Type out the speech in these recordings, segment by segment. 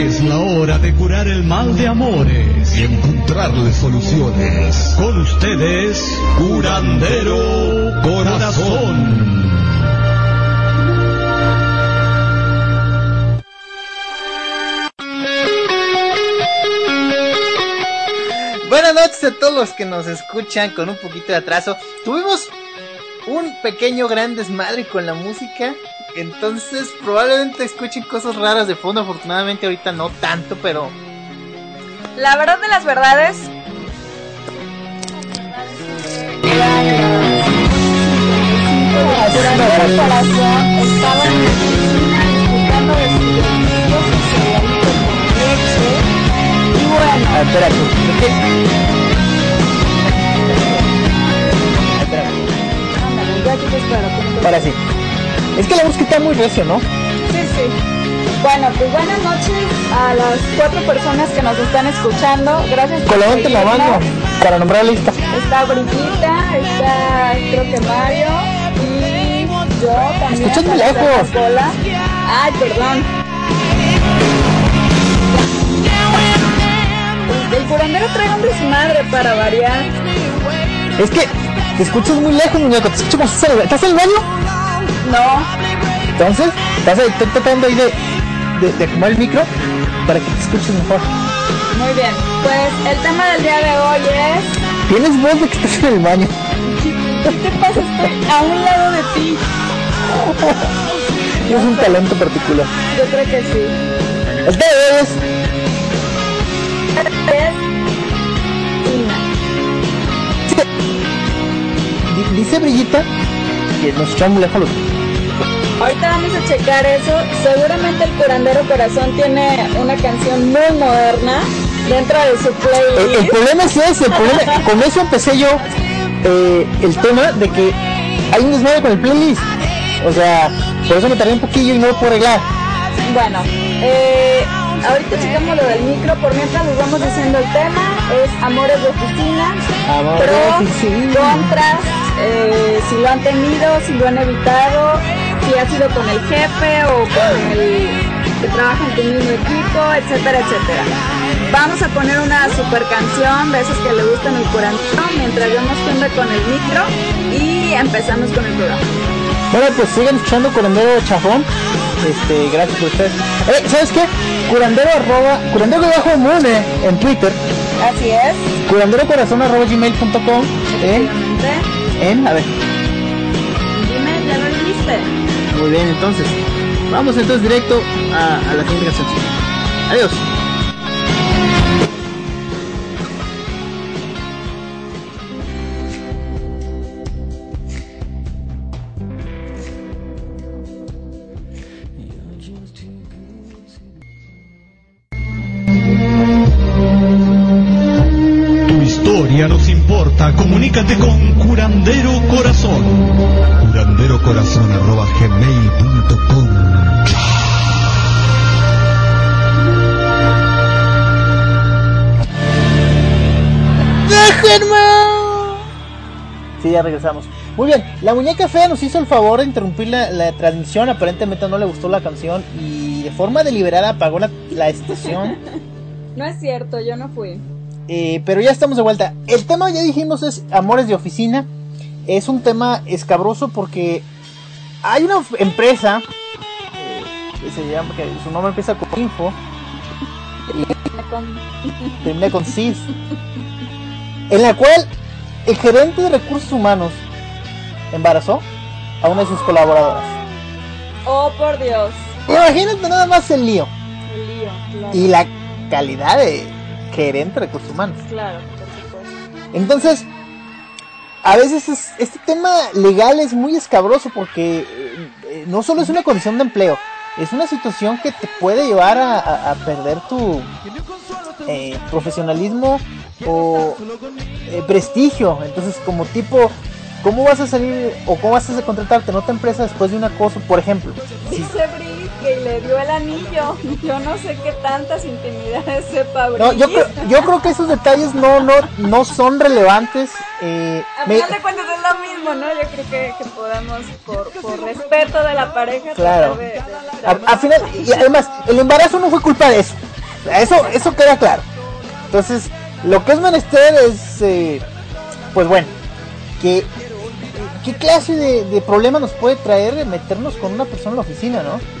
Es la hora de curar el mal de amores y encontrarle soluciones. Con ustedes, Curandero Corazón. Buenas noches a todos los que nos escuchan con un poquito de atraso. Tuvimos un pequeño gran desmadre con la música. Entonces probablemente escuchen cosas raras de fondo. Afortunadamente ahorita no tanto, pero... La verdad de las verdades... Ah, Ahora sí. Es que la música está muy recio, ¿no? Sí, sí. Bueno, pues buenas noches a las cuatro personas que nos están escuchando. Gracias por Con la mano para nombrar la lista. Está Brigitta, está creo que Mario y yo también. Escuchas muy lejos. Ay, perdón. El curandero trae un desmadre para variar. Es que te escuchas muy lejos, muñeco. Te escucho como ¿Estás en el baño? No. Entonces, estás tratando ahí de, de, de acomodar el micro para que te escuches mejor. Muy bien. Pues el tema del día de hoy es. Tienes voz de que estás en el baño. ¿Qué te pasa? Estoy a un lado de ti. Tienes un talento particular. Yo creo que sí. El tema es Dice Brillita que nos echamos muy lejos Ahorita vamos a checar eso. Seguramente el curandero corazón tiene una canción muy moderna dentro de su playlist. El, problema es ese, con eso empecé yo eh, el tema de que hay un desmadre con el playlist. O sea, por eso me tardé un poquillo y no lo puedo arreglar. Bueno, eh, ahorita checamos lo del micro, por mientras les vamos diciendo el tema, es amores de oficina, pro, contras, eh, si lo han tenido, si lo han evitado, si ha sido con el jefe o con el que trabaja en tu mismo equipo, etcétera, etcétera. Vamos a poner una super canción de esas que le gustan el curandero mientras yo nos con el micro y empezamos con el programa. Bueno, pues sigan escuchando Curandero Chafón. Este, gracias por ustedes. Eh, ¿Sabes qué? Curandero arroba, curandero bajo mune en Twitter. Así es. Curandero corazón arroba gmail.com. En, en, a ver. Dime, ya lo dijiste. Muy bien, entonces. Vamos entonces directo a, la siguiente. Adiós. comunícate con Curandero Corazón. Corazón arroba gmail.com. ¡Déjenme! Sí, ya regresamos. Muy bien, la muñeca fea nos hizo el favor de interrumpir la, transmisión. Aparentemente no le gustó la canción y de forma deliberada apagó la, la estación. no es cierto, yo no fui. Eh, pero ya estamos de vuelta. El tema ya dijimos es Amores de Oficina. Es un tema escabroso porque hay una empresa eh, que se llama, que su nombre empieza con Info termina con CIS, en la cual el gerente de recursos humanos embarazó a una de sus colaboradoras. Oh, por Dios. Imagínate nada más el lío. El lío, Y la calidad de, gerente de recursos humanos. Claro, por supuesto. Entonces, a veces este tema legal es muy escabroso porque eh, no solo es una condición de empleo, es una situación que te puede llevar a, perder tu eh, profesionalismo o eh, prestigio. Entonces, como tipo, ¿cómo vas a salir o cómo vas a contratarte en otra empresa después de un acoso, por ejemplo? Que le dio el anillo. Yo no sé qué tantas intimidades sepa No, yo, creo, yo creo que esos detalles no, no, no son relevantes. Eh, a final de cuentas es lo mismo, ¿no? Yo creo que, que podamos, por, por, respeto de la pareja, claro. De, final, y además, el embarazo no fue culpa de eso. Eso, eso queda claro. Entonces, lo que es menester es, eh, pues bueno, que qué clase de, de problema nos puede traer meternos con una persona en la oficina, ¿no?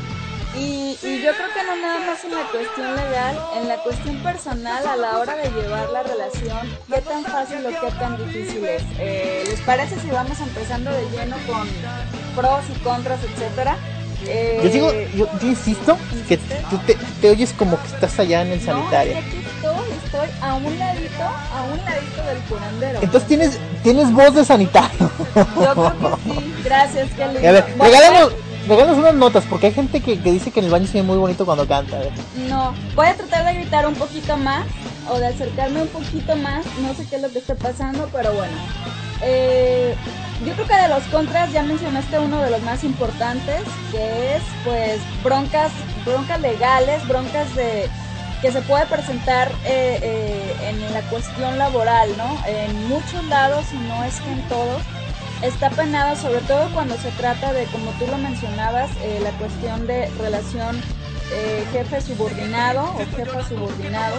Y, yo creo que no nada más en la cuestión legal, en la cuestión personal a la hora de llevar la relación, qué tan fácil o qué tan difícil es. Eh, ¿Les parece si vamos empezando de lleno con pros y contras, etcétera? Eh, yo digo, yo, yo, insisto que tú te, te, oyes como que estás allá en el sanitario. No, aquí estoy, estoy a un ladito, a un ladito del curandero. Entonces tienes, tienes voz de sanitario. Yo creo que sí, gracias, Kelly. A ver, regalemos, regalemos unas notas, porque hay gente que, que, dice que en el baño se ve muy bonito cuando canta. Ver. No, voy a tratar de gritar un poquito más, o de acercarme un poquito más, no sé qué es lo que está pasando, pero bueno. Eh, yo creo que de los contras ya mencionaste uno de los más importantes, que es pues broncas, broncas legales, broncas de que se puede presentar eh, eh, en la cuestión laboral, ¿no? En muchos lados, y no es que en todos, está penado, sobre todo cuando se trata de, como tú lo mencionabas, eh, la cuestión de relación eh, jefe subordinado o jefa subordinado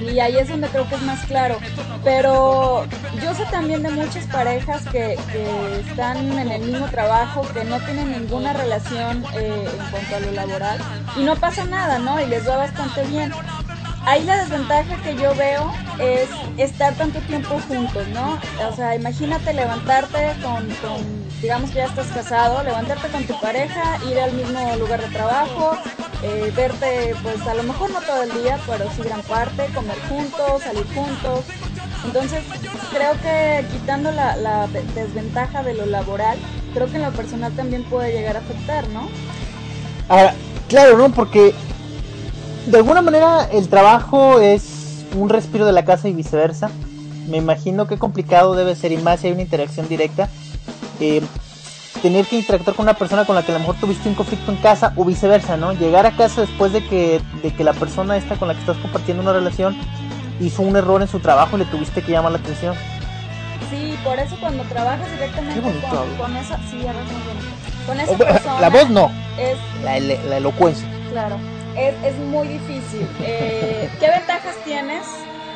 y ahí es donde creo que es más claro. Pero yo sé también de muchas parejas que, que están en el mismo trabajo que no tienen ninguna relación eh, en cuanto a lo laboral y no pasa nada no y les va bastante bien ahí la desventaja que yo veo es estar tanto tiempo juntos, ¿no? O sea, imagínate levantarte con, digamos que ya estás casado, levantarte con tu pareja, ir al mismo lugar de trabajo, eh, verte, pues a lo mejor no todo el día, pero sí gran parte, comer juntos, salir juntos. Entonces, creo que quitando la, la desventaja de lo laboral, creo que en lo personal también puede llegar a afectar, ¿no? Ahora, claro, ¿no? Porque de alguna manera el trabajo es un respiro de la casa y viceversa. Me imagino que complicado debe ser y más si hay una interacción directa. Eh, tener que interactuar con una persona con la que a lo mejor tuviste un conflicto en casa o viceversa, ¿no? Llegar a casa después de que, de que la persona esta con la que estás compartiendo una relación hizo un error en su trabajo y le tuviste que llamar la atención. Sí, por eso cuando trabajas directamente bonito, con, con, esa, sí, muy bonito. Con esa persona, la voz no, es, la, la elocuencia. Claro es, es muy difícil. Eh, ¿Qué ventajas tienes?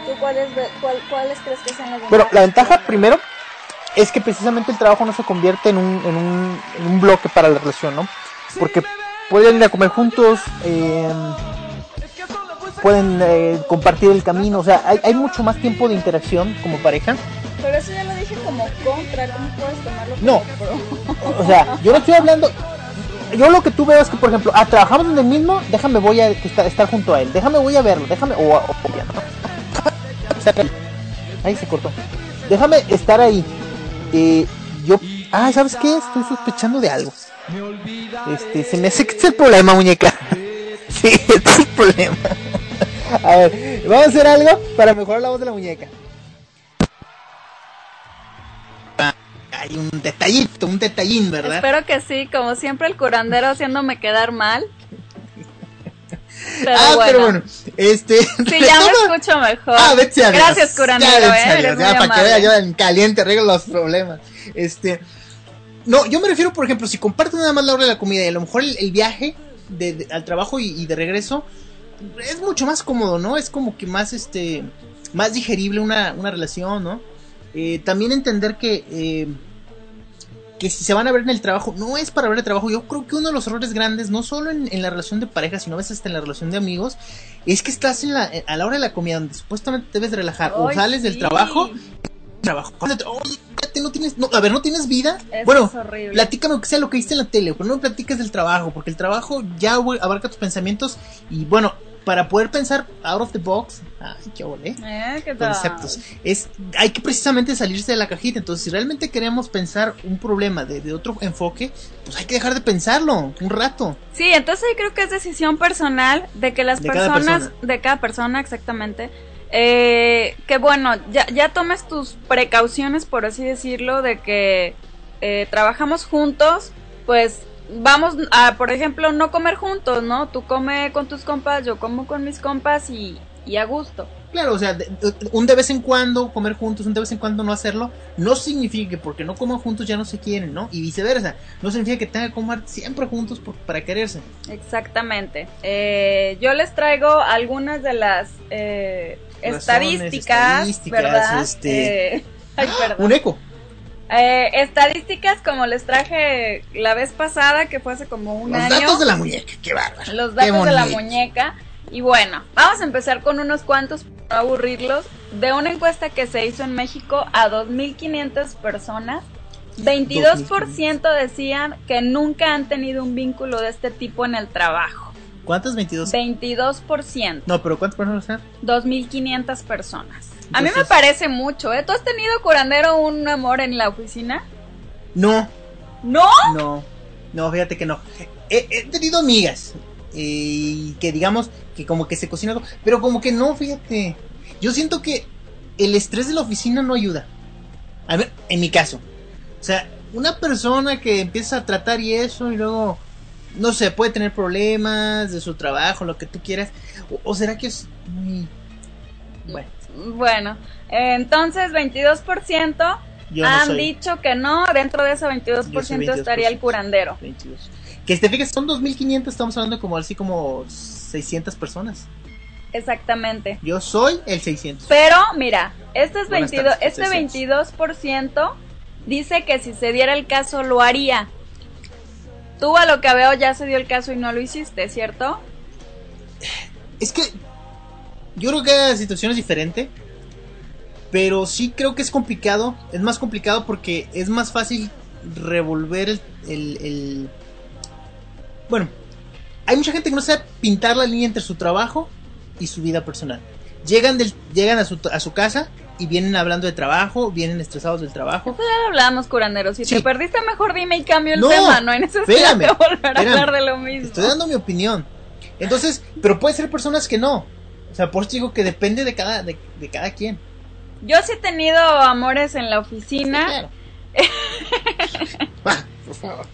¿Tú cuáles, cuál, cuáles crees que sean las ventajas? Bueno, la ventaja primero es que precisamente el trabajo no se convierte en un, en un, en un bloque para la relación, ¿no? Porque pueden ir a comer juntos, eh, pueden eh, compartir el camino, o sea, hay, hay mucho más tiempo de interacción como pareja. Pero eso ya lo dije como contra, ¿cómo puedes tomarlo? No, o sea, yo no estoy hablando, yo lo que tú veo es que, por ejemplo, ah, trabajamos en el mismo, déjame voy a estar, junto a él, déjame voy a verlo, déjame, o, o, ahí se cortó, déjame estar ahí. Eh, yo, ah, ¿sabes qué? Estoy sospechando de algo. Este, se me hace que es el problema, muñeca. sí, este es el problema. a ver, vamos a hacer algo para mejorar la voz de la muñeca. Hay un detallito, un detallín, ¿verdad? Espero que sí, como siempre el curandero haciéndome quedar mal. Pero ah, bueno. pero bueno, este... Sí, ya me escucho mejor. Ah, vete a Gracias, curandero, ya, eh, ya, ya para que vea yo en caliente arreglo los problemas. Este... No, yo me refiero, por ejemplo, si comparten nada más la hora de la comida y a lo mejor el, el viaje de, de, al trabajo y, y de regreso es mucho más cómodo, ¿no? Es como que más, este... Más digerible una, una relación, ¿no? Eh, también entender que... Eh, que si se van a ver en el trabajo, no es para ver el trabajo. Yo creo que uno de los errores grandes, no solo en, en la relación de pareja, sino a veces hasta en la relación de amigos, es que estás en la, a la hora de la comida donde supuestamente debes de relajar o sales sí. del trabajo. Trabajo. Oye, espérate, no tienes, no, a ver, no tienes vida. Eso bueno, platícame lo que sea lo que viste en la tele, pero no me platiques del trabajo, porque el trabajo ya abarca tus pensamientos y bueno, para poder pensar out of the box, ay, qué ¿Eh? ¿Qué tal? conceptos. Es, hay que precisamente salirse de la cajita. Entonces, si realmente queremos pensar un problema de, de, otro enfoque, pues hay que dejar de pensarlo un rato. Sí, entonces yo creo que es decisión personal de que las De personas, persona. de cada persona exactamente, eh, que bueno, ya, ya tomes tus precauciones, por así decirlo, de que eh, trabajamos juntos, pues vamos a, por ejemplo, no comer juntos, ¿no? Tú come con tus compas, yo como con mis compas y, y a gusto. Claro, o sea, de- un de vez en cuando comer juntos, un de vez en cuando no hacerlo, no significa que porque no coman juntos ya no se quieren, ¿no? Y viceversa, no significa que tengan que comer siempre juntos por- para quererse. Exactamente. Eh, yo les traigo algunas de las eh, Razones, estadísticas, estadísticas, ¿verdad? este- Eh, ay, perdón. Un eco. Eh, estadísticas como les traje la vez pasada, que fue hace como un Los año. datos de la muñeca, qué bárbaro. Los datos de la muñeca. Y bueno, vamos a empezar con unos cuantos para no aburrirlos. De una encuesta que se hizo en México a 2.500 personas, 22% decían que nunca han tenido un vínculo de este tipo en el trabajo. ¿Cuántas? 22. 22%. No, pero ¿cuántas personas son? 2.500 personas. A mí me parece mucho, ¿eh? ¿Tú has tenido, curandero, un amor en la oficina? No, ¿No? no, no, fíjate que no. He, he tenido amigas eh, y que digamos que como que se cocina algo, pero como que no, fíjate. Yo siento que el estrés de la oficina no ayuda. A ver, en mi caso. O sea, una persona que empieza a tratar y eso y luego, no sé, puede tener problemas de su trabajo, lo que tú quieras. O, o será que es muy... Bueno, Bueno, entonces 22% yo no han soy dicho que no, dentro de ese 22%, Yo soy 22%. estaría el curandero. 22. Que te fijas, son 2.500, estamos hablando como así como 600 personas. Exactamente. Yo soy el 600. Pero mira, este, es Buenas 22, tardes, este 600. 22% dice que si se diera el caso lo haría. Tú a lo que veo ya se dio el caso y no lo hiciste, ¿cierto? Es que yo creo que la situación es diferente. Pero sí creo que es complicado. Es más complicado porque es más fácil revolver el, el- el- Bueno, hay mucha gente que no sabe pintar la línea entre su trabajo y su vida personal. Llegan, del, llegan a, su, a su casa y vienen hablando de trabajo, vienen estresados del trabajo. Pues ya lo hablábamos, curandero. Si Sí. te perdiste, mejor dime y cambio el No, tema. No hay necesidad espérame, de volver a espérame. hablar de lo mismo. Estoy dando mi opinión. Entonces, pero puede ser personas que no. O sea, por eso digo que depende de cada, de, de cada quien. Yo sí he tenido amores en la oficina. Claro. Va, por favor.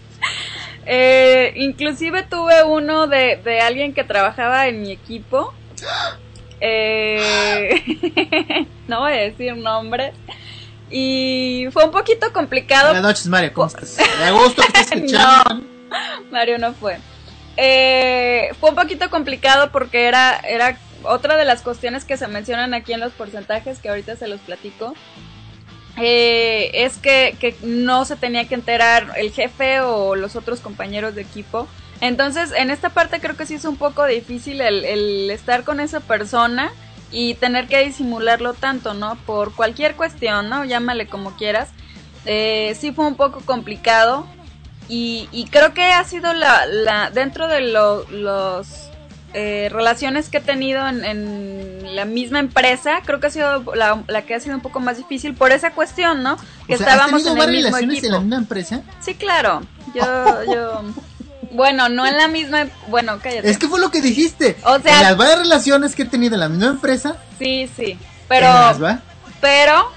Eh, inclusive tuve uno de, de alguien que trabajaba en mi equipo. Eh, no voy a decir nombres. Y fue un poquito complicado. Buenas noches, Mario. ¿Cómo estás? De agosto que estás escuchando. Mario no fue. Eh, fue un poquito complicado porque era, era otra de las cuestiones que se mencionan aquí en los porcentajes que ahorita se los platico. Eh, es que, no se tenía que enterar el jefe o los otros compañeros de equipo. Entonces, en esta parte creo que sí es un poco difícil el, estar con esa persona y tener que disimularlo tanto, ¿no? Por cualquier cuestión, ¿no? Llámale como quieras. Eh, sí fue un poco complicado y, creo que ha sido la, dentro de lo- los eh, relaciones que he tenido en, en la misma empresa, creo que ha sido la, la que ha sido un poco más difícil por esa cuestión, ¿no? Que O sea, ¿has estábamos tenido en el mismo relaciones equipo. en la misma empresa? Sí, claro. Yo, yo. Bueno, no en la misma. Bueno, cállate. Es que fue lo que dijiste. O sea- En las varias relaciones que he tenido en la misma empresa. Sí, sí. Pero, las pero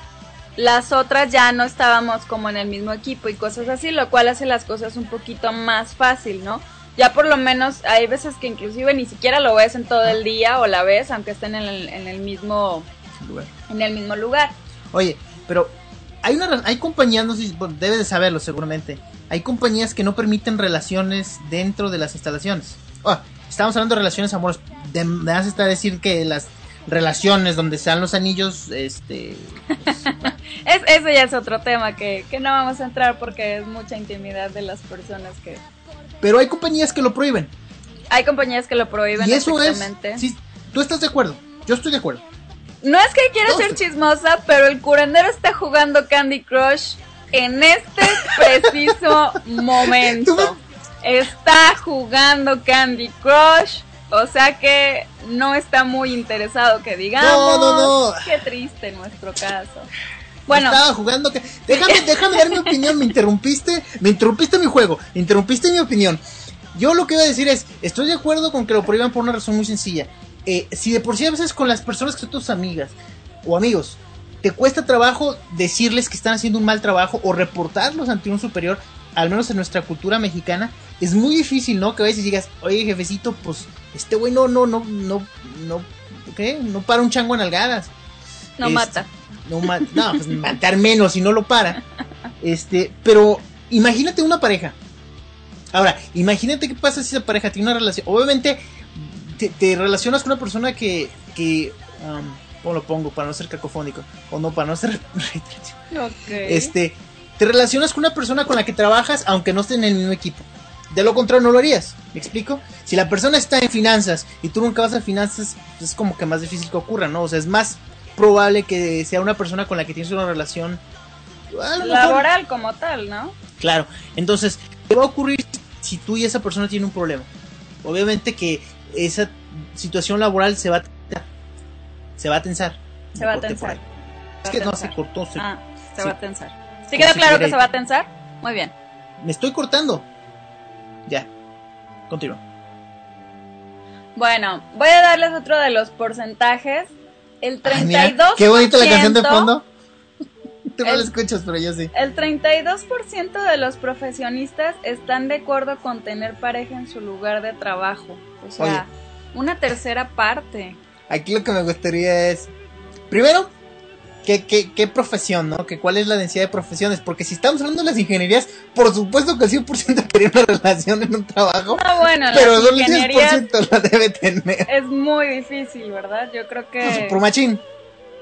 las otras ya no estábamos como en el mismo equipo y cosas así, lo cual hace las cosas un poquito más fácil, ¿no? Ya por lo menos hay veces que inclusive ni siquiera lo ves en todo el día o la ves, aunque estén en el, en el mismo lugar. en el mismo lugar. Oye, pero hay una hay compañías, no sé si bueno, debes de saberlo seguramente. Hay compañías que no permiten relaciones dentro de las instalaciones. Estamos hablando de relaciones amorosas. De, me hace estar decir que las relaciones donde sean los anillos, este, Es, eso ya es otro tema que, que no vamos a entrar porque es mucha intimidad de las personas que... pero hay compañías que lo prohíben. Hay compañías que lo prohíben Y eso es, sí, tú estás de acuerdo. Yo estoy de acuerdo. No es que quiera No, ser chismosa, pero el curandero está jugando Candy Crush en este preciso momento. Está jugando Candy Crush. O sea que no está muy interesado que digamos. No, no, no. Qué triste nuestro caso. Bueno, Estaba jugando que. Déjame, déjame dar mi opinión. Me interrumpiste. Me interrumpiste mi juego. Me interrumpiste mi opinión. Yo lo que iba a decir es: estoy de acuerdo con que lo prohíban por una razón muy sencilla. Eh, si de por sí a veces con las personas que son tus amigas o amigos te cuesta trabajo decirles que están haciendo un mal trabajo o reportarlos ante un superior, al menos en nuestra cultura mexicana, es muy difícil, ¿no? Que a veces digas, oye, jefecito, pues este güey no, no, no, no, no ¿ok? No para un chango en algadas. No Este, mata. No, no, pues matar menos si no lo para. Este, pero imagínate una pareja. Ahora, imagínate qué pasa si esa pareja tiene una relación. Obviamente, te, te relacionas con una persona que. que um, ¿Cómo lo pongo? Para no ser cacofónico. O no, para no ser. Este, te relacionas con una persona con la que trabajas, aunque no esté en el mismo equipo. De lo contrario, no lo harías. ¿Me explico? Si la persona está en finanzas y tú nunca vas a finanzas, pues es como que más difícil que ocurra, ¿no? O sea, es más probable que sea una persona con la que tienes una relación. mejor- Laboral como tal, ¿no? Claro. Entonces, ¿qué va a ocurrir si tú y esa persona tienen un problema? Obviamente que esa situación laboral se va a tensar. Se va a tensar. Se va a tensar. Es que no se cortó. se- Ah, se va a tensar. ¿Sí si claro que se va a tensar? Muy bien. Me estoy cortando. Ya. Continúa. Bueno, voy a darles otro de los porcentajes. El Ay, 32%. mira, qué bonita la canción de fondo. Tú no El- la escuchas, pero yo sí. El 32% de los profesionistas están de acuerdo con tener pareja en su lugar de trabajo. O sea, una tercera parte. Aquí lo que me gustaría es. Primero, ¿qué, qué, qué profesión, no? Que ¿Cuál es la densidad de profesiones? Porque si estamos hablando de las ingenierías, por supuesto que el 100% quería una relación en un trabajo. No, bueno, pero solo el ingenierías 10% la debe tener. es muy difícil, ¿verdad? Yo creo que Por machín.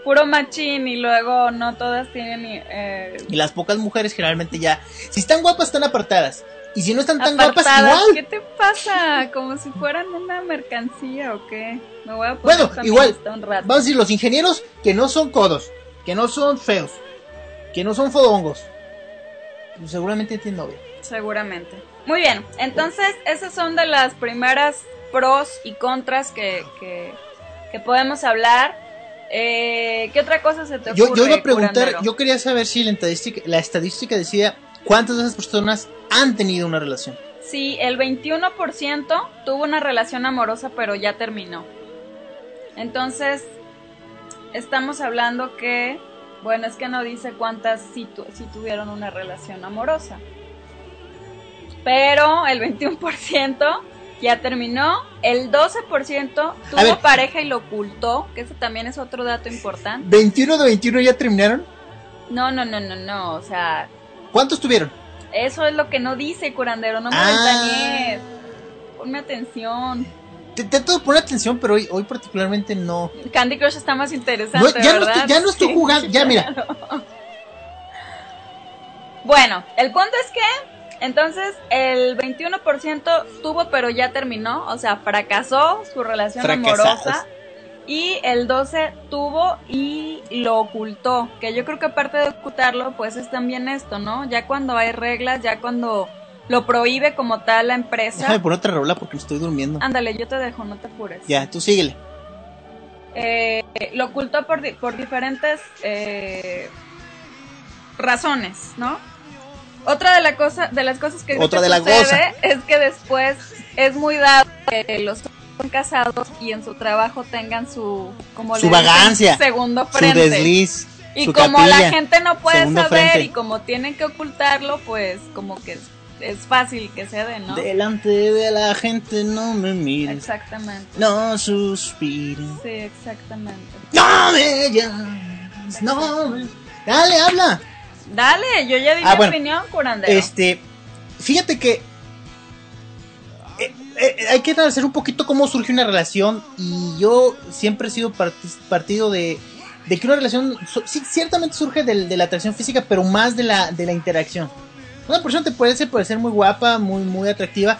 puro machín y luego no todas tienen eh, Y las pocas mujeres generalmente ya. Si están guapas, están apartadas. Y si no están tan guapas, igual. ¿Qué te pasa? Como si fueran una mercancía o qué. Me voy a poner Bueno, igual, un rato. Vamos a decir, los ingenieros que no son codos, que no son feos, que no son fodongos. pues seguramente tienen novia. Seguramente. Muy bien, entonces esas son de las primeras pros y contras que, que, que podemos hablar. Eh, ¿Qué otra cosa se te ocurre? Yo, yo iba a preguntar, curandero? yo quería saber si la estadística, la estadística decía cuántas de esas personas han tenido una relación. Sí, el 21% tuvo una relación amorosa pero ya terminó. Entonces, estamos hablando que, bueno, es que no dice cuántas sí, tu- sí tuvieron una relación amorosa. Pero el 21% ya terminó, el 12% tuvo ver. pareja y lo ocultó, que ese también es otro dato importante. 21 de 21 ya terminaron. No, no, no, no, no, o sea, ¿Cuántos tuvieron? eso es lo que no dice, curandero, no me Ah. Ponme atención. De poner atención, pero hoy, hoy particularmente no. Candy Crush está más interesante, No, ya, no estoy, ya no estoy Sí, jugando. Ya, mira. Bueno, el punto es que entonces el 21% tuvo pero ya terminó, o sea, fracasó su relación Fracasados. amorosa y el 12 tuvo y lo ocultó, que yo creo que aparte de ocultarlo, pues es también esto, ¿no? Ya cuando hay reglas, ya cuando lo prohíbe como tal la empresa. Déjame poner otra rola porque estoy durmiendo. Ándale, yo te dejo, no te apures. Ya, tú síguele. eh, lo ocultó por, di- por diferentes eh, razones, ¿no? Otra de, la cosa, de las cosas que, Otra de la sucede es que después es muy dado que los son casados y en su trabajo tengan su como Su vagancia, segundo Su frente desliz. y su como capilla, la gente no puede saber frente. y como tienen que ocultarlo pues como que es, fácil que se den no Delante de la gente no me mires. exactamente No suspires. sí exactamente No me llames. No me... Dale, habla. Dale, yo ya di Ah, mi bueno. opinión, curandero. Este, fíjate que eh, eh, hay que analizar un poquito cómo surge una relación y yo siempre he sido parti- partido de, de que una relación sí, ciertamente surge del- de la atracción física, pero más de la, de la interacción. Una persona te puede ser, puede ser muy guapa, muy, muy atractiva,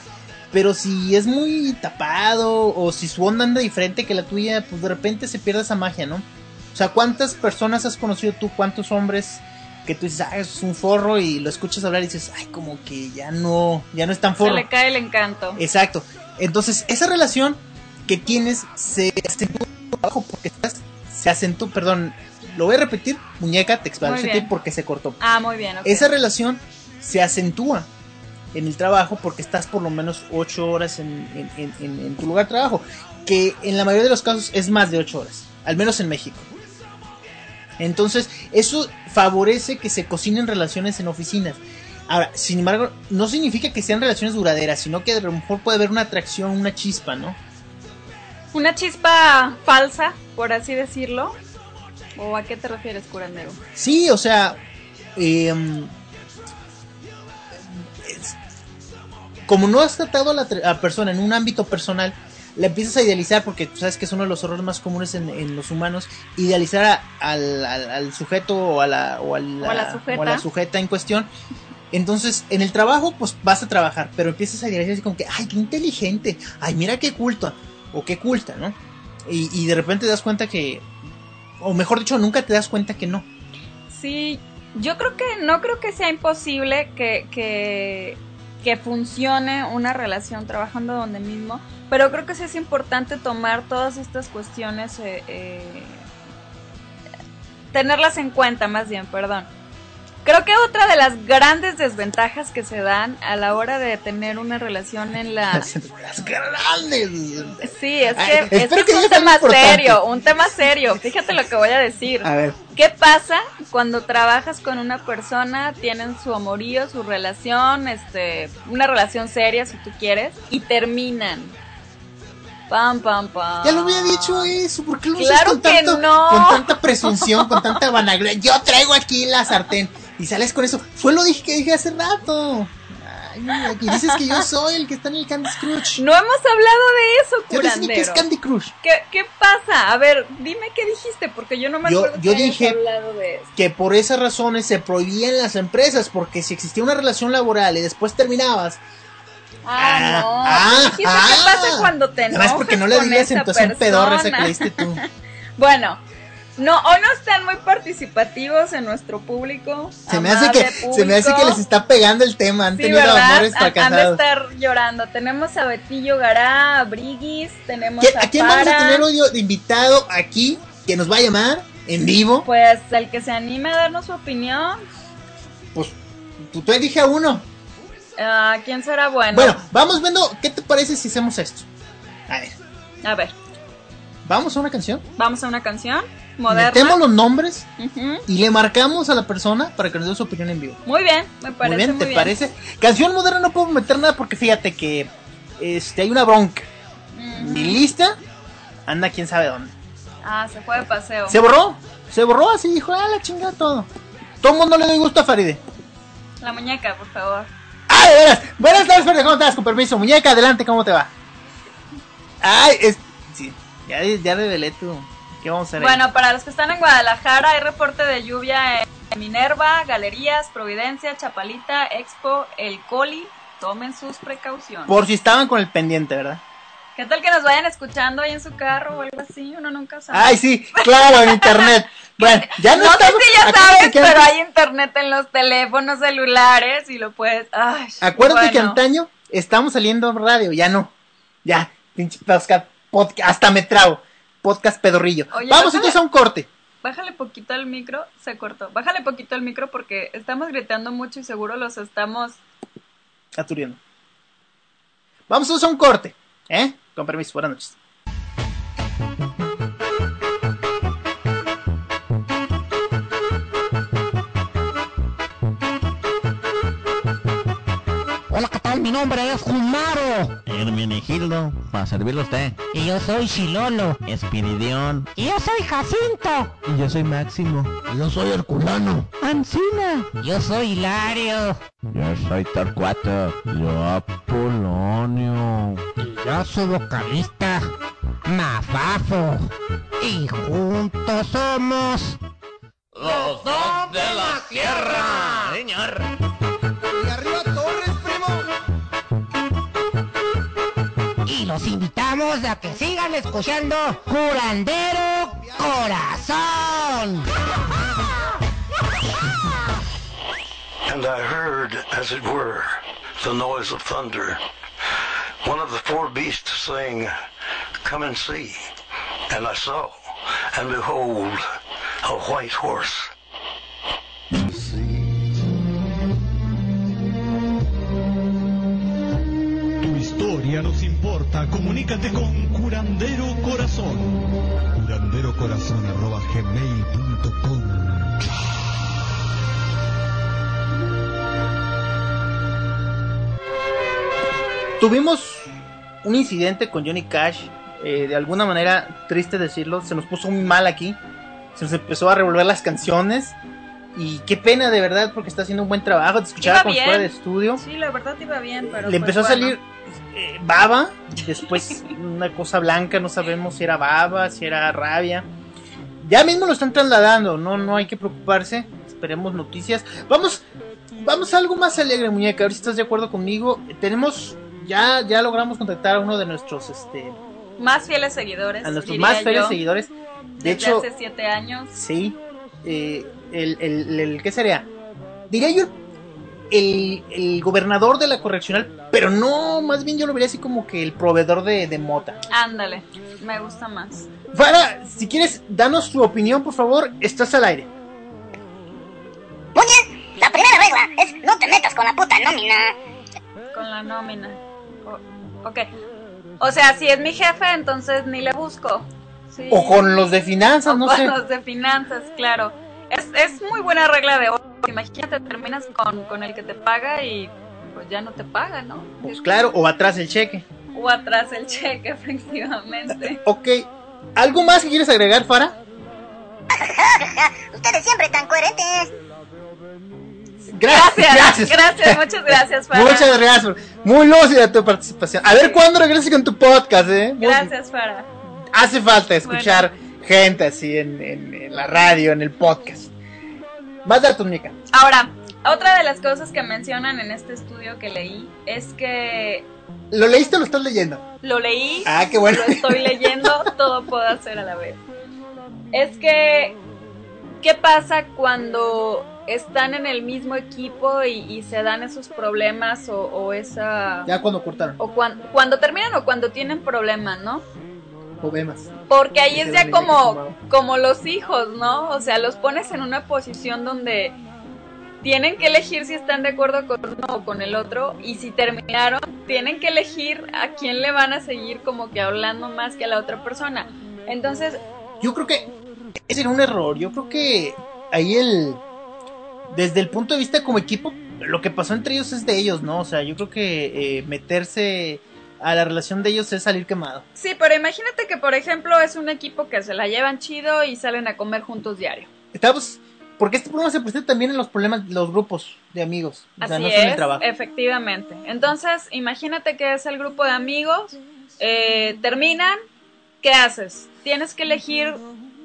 pero si es muy tapado o si su onda anda diferente que la tuya, pues de repente se pierde esa magia, ¿no? O sea, ¿cuántas personas has conocido tú? ¿Cuántos hombres que tú dices, ah, es un forro y lo escuchas hablar y dices, ay, como que ya no, ya no es tan Se forro? le cae el encanto. Exacto. Entonces, esa relación que tienes se acentúa abajo porque estás, se acentúa, perdón, lo voy a repetir, muñeca, te Muy expulsé bien. porque se cortó. Ah, muy bien. ok. Esa relación se acentúa en el trabajo porque estás por lo menos 8 horas en, en- en- en- en tu lugar de trabajo, que en la mayoría de los casos es más de 8 horas, al menos en México. Entonces, eso favorece que se cocinen relaciones en oficinas. Ahora, sin embargo, no significa que sean relaciones duraderas, sino que a lo mejor puede haber una atracción, una chispa, ¿no? una chispa falsa, por así decirlo. ¿O a qué te refieres, curandero? Sí, o sea, em, como no has tratado a la, persona en un ámbito personal, la empiezas a idealizar porque tú sabes que es uno de los errores más comunes en, los humanos, idealizar al, sujeto o a la, o, la, sujeta. en cuestión. Entonces, en el trabajo, pues vas a trabajar, pero empiezas a idealizar así como que, ay, qué inteligente, ay, mira qué culta, o qué culta, ¿no? Y, y de repente te das cuenta que, o mejor dicho, nunca te das cuenta que no. Sí, yo creo que no creo que sea imposible que, que que funcione una relación trabajando donde mismo, pero creo que sí es importante tomar todas estas cuestiones, eh, eh, tenerlas en cuenta más bien, perdón. Creo que otra de las grandes desventajas que se dan a la hora de tener una relación en la... Las grandes. Sí, es que, es, un tema serio, un tema serio. Fíjate lo que voy a decir. A ver. ¿Qué pasa cuando trabajas con una persona, tienen su amorío, su relación, este, una relación seria si tú quieres, y terminan? Pam, pam, pam. Ya lo había dicho eso, ¿por qué lo claro con, que no. con tanta presunción, con tanta vanagloria? Yo traigo aquí la sartén y sales con eso. Fue lo dije que dije hace rato. Ay, y dices que yo soy el que está en el Candy Crush. No hemos hablado de eso, curandero. Yo que es Candy Crush. ¿Qué, ¿Qué, pasa? A ver, dime qué dijiste, porque yo no me acuerdo yo que dije hablado de eso. que por esas razones se prohibían las empresas, porque si existía una relación laboral y después terminabas... Ah, ah no. Ah, dijiste ah, qué pasa cuando te enojas es porque no le digas entonces pedorra esa que le diste tú. bueno, no, o no están muy participativos en nuestro público. Se me hace que se me hace que les está pegando el tema. Han tenido amores fracasados. Han de estar llorando. Tenemos a Betillo Gará, a Briguis, tenemos a ¿A quién vamos a tener hoy de invitado aquí que nos va a llamar en vivo? Pues el que se anime a darnos su opinión. Pues tú, tú elige a uno. Uh, ¿Quién será bueno? Bueno, vamos viendo qué te parece si hacemos esto. A ver. A ver. ¿Vamos a una canción? Vamos a una canción moderna. Metemos los nombres y le marcamos a la persona para que nos dé su opinión en vivo. Muy bien, me parece. Muy bien, ¿te parece? Canción moderna no puedo meter nada porque fíjate que este hay una bronca. Mi lista anda quién sabe dónde. Ah, se fue de paseo. Se borró, se borró así, dijo, ah, la chingada todo. Todo el mundo le doy gusto a Faride. La muñeca, por favor. Ah, de veras. Buenas tardes, Faride, ¿cómo estás? Con permiso. Muñeca, adelante, ¿cómo te va? Ay, es... Sí, ya, ya revelé tu... Bueno, para los que están en Guadalajara, hay reporte de lluvia en Minerva, Galerías, Providencia, Chapalita, Expo, El Coli. Tomen sus precauciones. Por si estaban con el pendiente, ¿verdad? ¿Qué tal que nos vayan escuchando ahí en su carro o algo así? Uno nunca sabe. Ay, sí, claro, en internet. Bueno, ya no, no sé si ya sabes, pero hay internet en los teléfonos celulares y lo puedes. Ay, Acuérdate que antaño estamos saliendo radio, ya no. Ya, pinche podcast, hasta me trago podcast pedorrillo. Vamos entonces a un corte. Bájale poquito al micro, se cortó. Bájale poquito al micro porque estamos gritando mucho y seguro los estamos aturiendo. Vamos entonces a un corte, ¿eh? Con permiso, buenas noches. Mi nombre es Jumaro. Hermenegildo, para servirle a usted. Y yo soy Chilolo. Espiridión. Y yo soy Jacinto. Y yo soy Máximo. Y yo soy Herculano. Ancina. Yo soy Hilario. Yo soy Torcuato. Yo Apolonio. Y yo soy vocalista. Mafafo. Y juntos somos... Los dos de la sierra. Señor. Los invitamos a que sigan escuchando Curandero Corazón. And I heard, as it were, the noise of thunder. One of the four beasts saying, Come and see. And I saw, and behold, a white horse. Comunícate con Curandero Corazón. Curandero Corazón arroba gmail.com Tuvimos un incidente con Johnny Cash Eh, de alguna manera, triste decirlo, se nos puso muy mal aquí. Se nos empezó a revolver las canciones. Y qué pena de verdad, porque está haciendo un buen trabajo. Te escuchaba bien. fuera de estudio. Sí, la verdad iba bien, pero. Le pues, empezó a salir eh, baba, después una cosa blanca, no sabemos si era baba, si era rabia. Ya mismo lo están trasladando, no, no hay que preocuparse, esperemos noticias. Vamos, vamos a algo más alegre, muñeca, a ver si estás de acuerdo conmigo. Tenemos, ya, ya logramos contactar a uno de nuestros, este, Más fieles seguidores. a nuestros más fieles yo, seguidores. De hecho, hace siete años. Sí. Eh, el, el, el- ¿Qué sería? Diría yo el, el gobernador de la correccional, pero no, más bien yo lo vería así como que el proveedor de, de mota. Ándale, me gusta más. Fara, si quieres, danos tu opinión, por favor, estás al aire. Muñe, la primera regla es no te metas con la puta nómina. Con la nómina. O- ok. O sea, si es mi jefe, entonces ni le busco. Sí. O con los de finanzas, O no con sé. los de finanzas, claro. Es, es muy buena regla de oro. Imagínate, terminas con, con el que te paga y pues ya no te paga, ¿no? Pues claro, o atrás el cheque. O atrás el cheque, efectivamente. Ok, ¿algo más que quieres agregar, Fara? Ustedes siempre tan coherentes. Gracias, gracias, muchas gracias, Farah. Muchas gracias. Muy lúcida tu participación. A ver cuándo regresas con tu podcast, ¿eh? Gracias, Farah. hace falta escuchar gente así en, en- en la radio, en el podcast. Más datos, Mica. Ahora, otra de las cosas que mencionan en este estudio que leí es que ¿Lo leíste o lo estás leyendo? lo leí, Ah, qué bueno. lo estoy leyendo, todo puedo hacer a la vez. Es que, ¿qué pasa cuando están en el mismo equipo y, y se dan esos problemas o, o esa... Ya cuando cortaron. O cuan- cuando terminan o cuando tienen problemas, ¿no? Porque ahí es ya como, como los hijos, ¿no? O sea, los pones en una posición donde tienen que elegir si están de acuerdo con uno o con el otro y si terminaron, tienen que elegir a quién le van a seguir como que hablando más que a la otra persona. Entonces, Yo creo que ese era un error. Yo creo que ahí el. Desde el punto de vista como equipo, lo que pasó entre ellos es de ellos, ¿no? O sea, yo creo que eh, meterse a la relación de ellos es salir quemado. sí, pero imagínate que por ejemplo es un equipo que se la llevan chido y salen a comer juntos diario. Estamos. Porque este problema se presenta también en los problemas, los grupos de amigos. O sea, Así no en el es, trabajo. efectivamente. Entonces, imagínate que es el grupo de amigos, eh, terminan, ¿qué haces? Tienes que elegir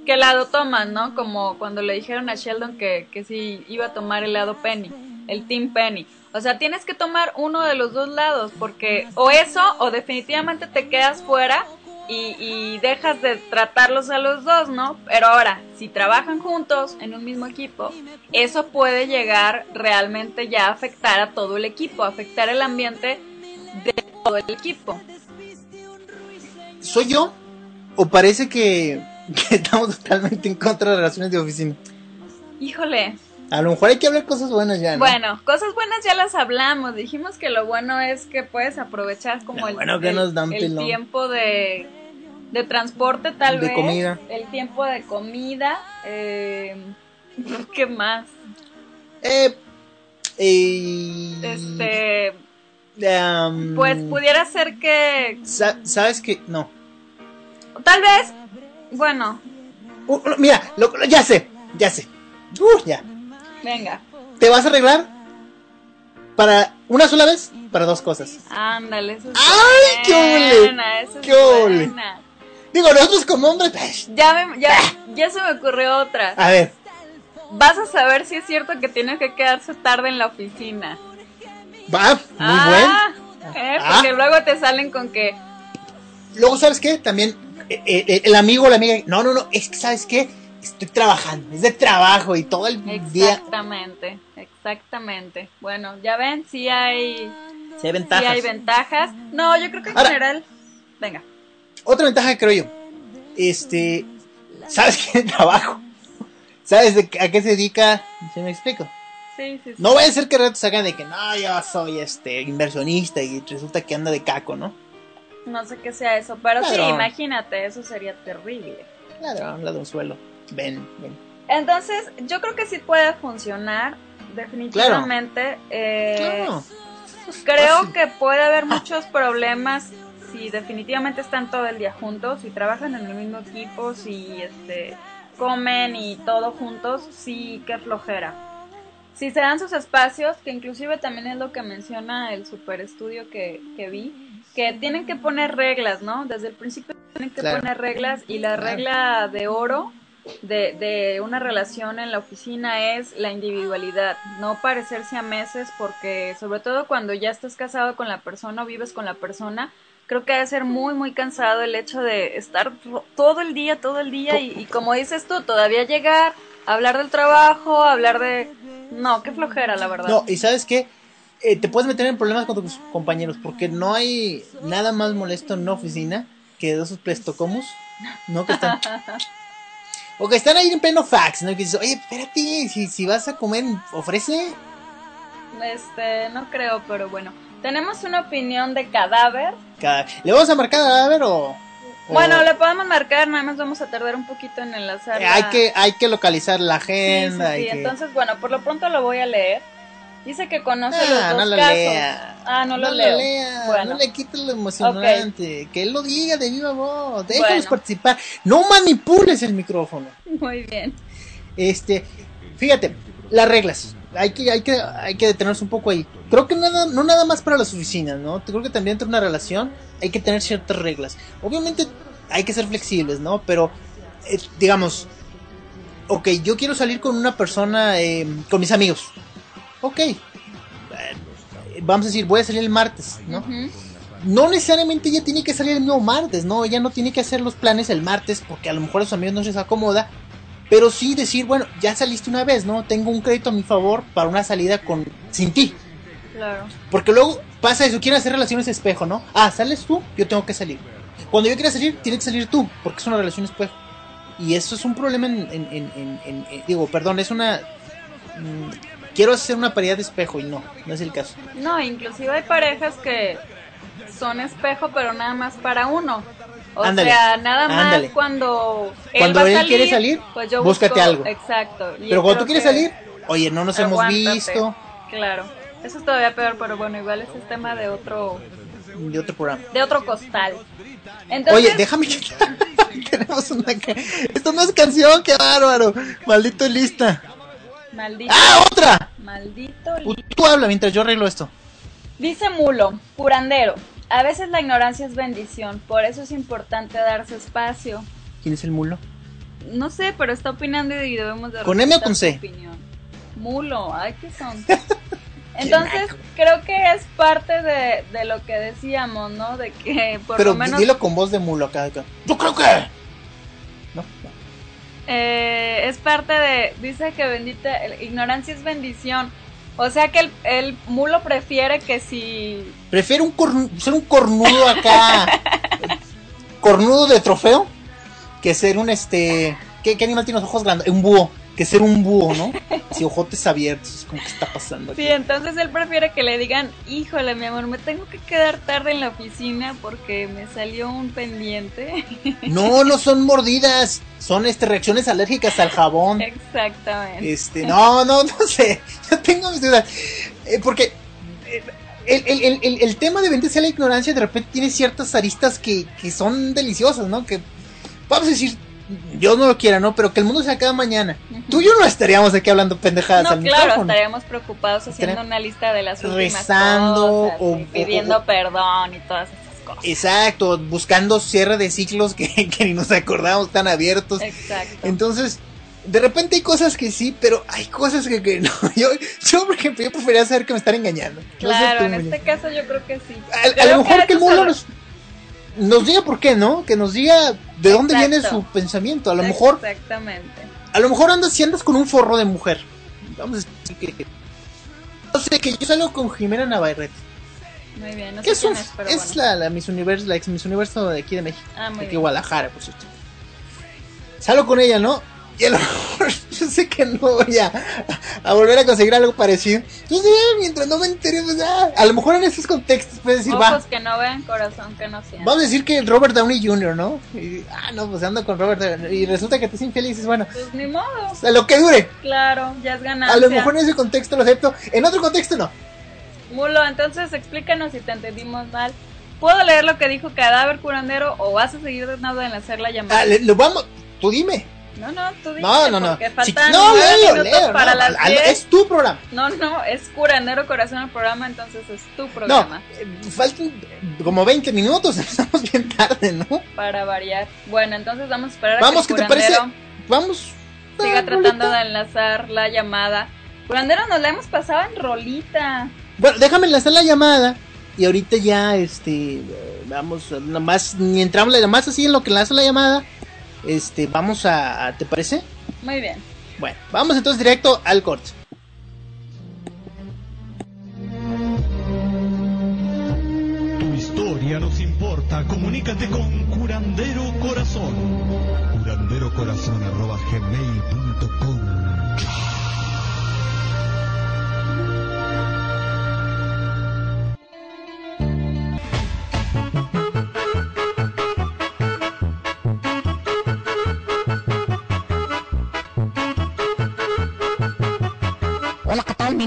qué lado toman, ¿no? Como cuando le dijeron a Sheldon que, que si iba a tomar el lado Penny, el Team Penny. O sea, tienes que tomar uno de los dos lados, porque o eso, o definitivamente te quedas fuera y, y dejas de tratarlos a los dos, ¿no? Pero ahora, si trabajan juntos en un mismo equipo, eso puede llegar realmente ya a afectar a todo el equipo, afectar el ambiente de todo el equipo. ¿Soy yo? ¿O parece que, que estamos totalmente en contra de relaciones de oficina? Híjole, A lo mejor hay que hablar cosas buenas ya, ¿no? bueno, cosas buenas ya las hablamos. Dijimos que lo bueno es que puedes aprovechar como Lo el, bueno que el- nos dan el pelón. tiempo de, de transporte, tal De vez. comida. El tiempo de comida. Eh, ¿Qué más? Eh, eh, Este, um, pues pudiera ser que sa- ¿Sabes qué? No. tal vez, bueno, Uh, mira, lo- ya sé, ya sé. Uh, ya. Venga, ¿Te vas a arreglar? Para una sola vez, para dos cosas. ándale, eso es ¡Ay, qué ole! ¡Qué ole! Digo, nosotros como hombres. Ya, me, ya, ya se me ocurrió otra. A ver, Vas a saber si es cierto que tienes que quedarse tarde en la oficina. va, muy ah, eh, Ah. porque luego te salen con que. Luego, ¿sabes qué? También eh, eh, el amigo o la amiga. No, no, no, es que, ¿sabes qué? Estoy trabajando, es de trabajo y todo el día. exactamente, exactamente. Bueno, ya ven, sí hay, Se hay ventajas. sí hay ventajas. No, yo creo que en Ahora- general, venga. Otra ventaja que creo yo. Este. ¿Sabes qué? Trabajo. ¿Sabes de a qué se dedica? ¿Se me explico? Sí, sí, sí. No vaya a ser que rato salgan de que no, yo soy este inversionista y resulta que anda de caco, ¿no? No sé qué sea eso, pero sí, imagínate, eso sería terrible. Ladrón, ladronzuelo. Ven, ven. Entonces, yo creo que sí puede funcionar, definitivamente. Eh, Claro. Creo Fácil. que puede haber muchos problemas si definitivamente están todo el día juntos, si trabajan en el mismo equipo, si este comen y todo juntos, sí que flojera. Si se dan sus espacios, que inclusive también es lo que menciona el super estudio que, que vi, que tienen que poner reglas, ¿no? Desde el principio tienen que poner reglas y la regla de oro de, de una relación en la oficina es la individualidad, no parecerse a meses porque sobre todo cuando ya estás casado con la persona o vives con la persona, creo que debe ser muy, muy cansado el hecho de estar todo el día, todo el día y, como dices tú, todavía llegar, hablar del trabajo, hablar de... No, qué flojera, la verdad. No, y sabes qué, eh, te puedes meter en problemas con tus compañeros porque no hay nada más molesto en una oficina que de esos plestocomus, ¿no? Que están... o que están ahí en pleno fax, ¿no? Que dices, oye, espérate, si, si vas a comer, ofrece. Este, no creo, pero bueno. Tenemos una opinión de cadáver. ¿Le vamos a marcar cadáver o...? Bueno, le podemos marcar, nada más vamos a tardar un poquito en enlazar. Eh, hay, que, hay que localizar la agenda. Sí, sí, entonces bueno, por lo pronto lo voy a leer. Dice que conoce ah, los dos no lo casos. Lea. Ah, no, lo leo. Lea. No le quite lo emocionante. Que él lo diga de viva voz. Déjalos participar. No manipules el micrófono. Muy bien. Este, fíjate, las reglas hay que, hay que, hay que detenerse un poco ahí. Creo que nada, no nada más para las oficinas, ¿no? Creo que también entre una relación hay que tener ciertas reglas. Obviamente hay que ser flexibles, ¿no? Pero, eh, digamos, ok, yo quiero salir con una persona, eh, con mis amigos. Ok, vamos a decir, voy a salir el martes, ¿no? No necesariamente ella tiene que salir el mismo martes, ¿no? Ella no tiene que hacer los planes el martes porque a lo mejor a sus amigos no se les acomoda pero sí decir, bueno, ya saliste una vez, ¿no? Tengo un crédito a mi favor para una salida con sin ti. Claro. Porque luego pasa eso, quieren hacer relaciones espejo, ¿no? Ah, sales tú, yo tengo que salir. Cuando yo quiera salir, tiene que salir tú, porque es una relación espejo. Y eso es un problema en, en, en, digo, perdón, es una... Mm, quiero hacer una paridad de espejo y no, no es el caso. No, inclusive hay parejas que son espejo, pero nada más para uno. O sea, nada más cuando él, cuando él quiere salir, pues yo búscate algo. Exacto. pero cuando tú quieres salir, oye, no nos hemos visto. Claro. Eso es todavía peor, pero bueno, igual es el tema de otro de otro programa. De otro costal. Oye, déjame Tenemos una Esto no es canción, qué bárbaro. Maldito lista. Maldito. ¡Ah, otra! Maldito Tú habla mientras yo arreglo esto. Dice Mulo, curandero. A veces la ignorancia es bendición, por eso es importante darse espacio. ¿Quién es el mulo? No sé, pero está opinando y debemos de ¿Con M o con C? Opinión. Mulo, ay, ¿qué son? Entonces, creo que es parte de, de, lo que decíamos, ¿no? De que por pero lo menos... dilo con voz de mulo acá. Yo creo que... Eh, es parte de... Dice que bendita... Ignorancia es bendición. O sea que el, el mulo prefiere que si... Prefiere un ser un cornudo acá. cornudo de trofeo. Que ser un este... ¿Qué, qué animal tiene los ojos grandes? Un búho que ser un búho, ¿no? Si ojotes abiertos, como que está pasando aquí. Sí, entonces él prefiere que le digan, híjole, mi amor, me tengo que quedar tarde en la oficina porque me salió un pendiente. No, no son mordidas, son este reacciones alérgicas al jabón. Exactamente. Este, no, no, no sé, yo tengo mis dudas. Eh, porque eh, el, el, el, el, tema de venderse a la ignorancia de repente tiene ciertas aristas que, que son deliciosas, ¿no? Que, vamos a decir, Dios no lo quiera, ¿no? Pero que el mundo se acabe mañana. Tú y yo no estaríamos aquí hablando pendejadas no, claro, estaríamos preocupados haciendo una lista de las últimas rezando cosas, o pidiendo perdón y todas esas cosas. Exacto, buscando cierre de ciclos que, ni nos acordamos tan abiertos. Exacto. Entonces, de repente hay cosas que sí, pero hay cosas que, que no. Yo, yo, por ejemplo, yo preferiría saber que me están engañando. Claro, en este caso yo creo que sí. A, lo mejor que, el mundo nos nos diga por qué, ¿no? Que nos diga de dónde viene su pensamiento. A lo mejor. Exactamente. A lo mejor andas si andas con un forro de mujer. Vamos a decir que. No sé, que yo salgo con Jimena Navarrete. Muy bien, no sé es, es, es la, la, Miss Universo, la ex Miss Universo de aquí de México. Ah, muy de Guadalajara, por cierto. Salgo con ella, ¿no? Y a lo mejor yo sé que no voy a, a volver a conseguir algo parecido. Entonces, mientras no me entere, pues, ah, a lo mejor en esos contextos puedes decir, Ojos que no vean, corazón que no sientan. Vamos a decir que Robert Downey Jr., ¿no? Y, ah, no, pues ando con Robert Downey. Y resulta que te es infeliz, bueno. Pues ni modo. A lo que dure. Claro, ya es ganancia. A lo mejor en ese contexto lo acepto, en otro contexto no. Mulo, entonces explícanos si te entendimos mal. ¿Puedo leer lo que dijo Cadáver Curandero o vas a seguir de enlazar la llamada? Ah, le- lo vamos, tú dime. No, no, tú dices. No, no, no. faltan no, minutos para no, las al- al- 10. es tu programa. No, no, es Curandero Corazón el programa, entonces es tu programa. eh, faltan como 20 minutos, empezamos bien tarde, ¿no? Para variar. Bueno, entonces vamos a esperar a Vamos, que ¿qué el te parece? Vamos. siga ah, tratando rolita. de enlazar la llamada. Curandero, nos la hemos pasado en rolita. Bueno, déjame enlazar la llamada. Y ahorita ya, este, vamos, nomás, ni entramos llamada así en lo que enlazo la llamada. Este, vamos a, a- ¿te parece? Muy bien. Bueno, vamos entonces directo al corte. Tu historia nos importa. Comunícate con Curandero Corazón. curanderocorazon.gmail.com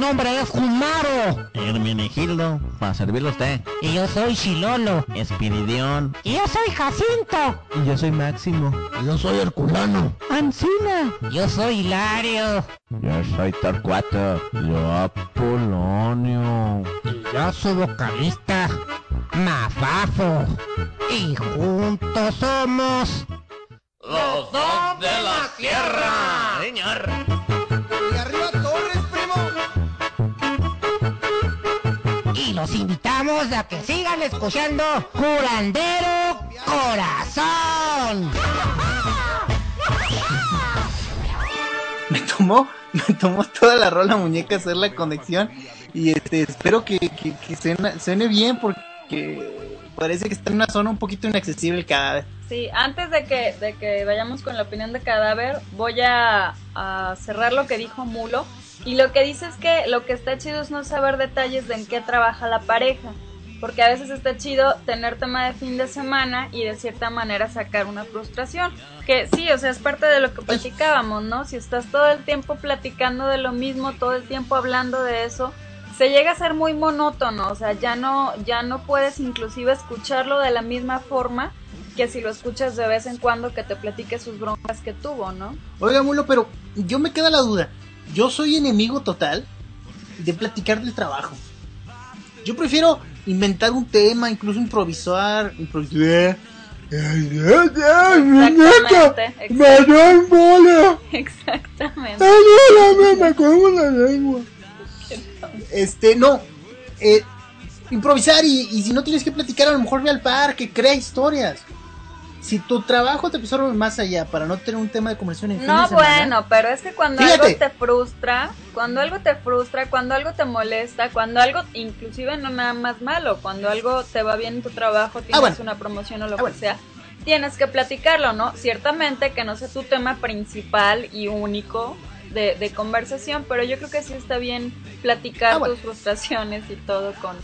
nombre es Jumaro. Hermenegildo, para servirle a usted. Y yo soy Chilolo. Espiridión. Y yo soy Jacinto. Y yo soy Máximo. Yo soy Herculano. Ancina. Yo soy Hilario. Yo soy Torcuato. Yo Apolonio. Y yo su vocalista, Mafafo. Y juntos somos... Los dos de la sierra. Señor. Y los invitamos a que sigan escuchando Curandero Corazón. Me tomó, me tomó toda la rola muñeca hacer la conexión. Y este, espero que, que, que suena- suene bien porque parece que está en una zona un poquito inaccesible el cadáver. Sí, antes de que, de que vayamos con la opinión de cadáver, voy a, a cerrar lo que dijo Mulo. Y lo que dice es que lo que está chido es no saber detalles de en qué trabaja la pareja. Porque a veces está chido tener tema de fin de semana y de cierta manera sacar una frustración. Que sí, o sea, es parte de lo que platicábamos, ¿no? Si estás todo el tiempo platicando de lo mismo, todo el tiempo hablando de eso, se llega a ser muy monótono, o sea, ya no, ya no puedes inclusive escucharlo de la misma forma que si lo escuchas de vez en cuando que te platique sus broncas que tuvo, ¿no? Oiga, Mulo, pero yo me queda la duda. Yo soy enemigo total de platicar del trabajo. Yo prefiero inventar un tema, incluso improvisar. improvisar. Exactamente. Exactamente. ¡Ayúdame! ¡Me como la lengua! Este, no. Eh, improvisar y, y si no tienes que platicar, a lo mejor ve al parque, crea historias. Si tu trabajo te absorbe más allá para no tener un tema de conversación en fin No, de semana, bueno, pero es que cuando Fíjate. algo te frustra, cuando algo te frustra, cuando algo te molesta, cuando algo, inclusive no nada más malo, cuando algo te va bien en tu trabajo, tienes bueno. una promoción o lo Ah, que bueno. sea, tienes que platicarlo, ¿no? Ciertamente que no sea tu tema principal y único de, de conversación, pero yo creo que sí está bien platicar Ah, bueno. tus frustraciones y todo con,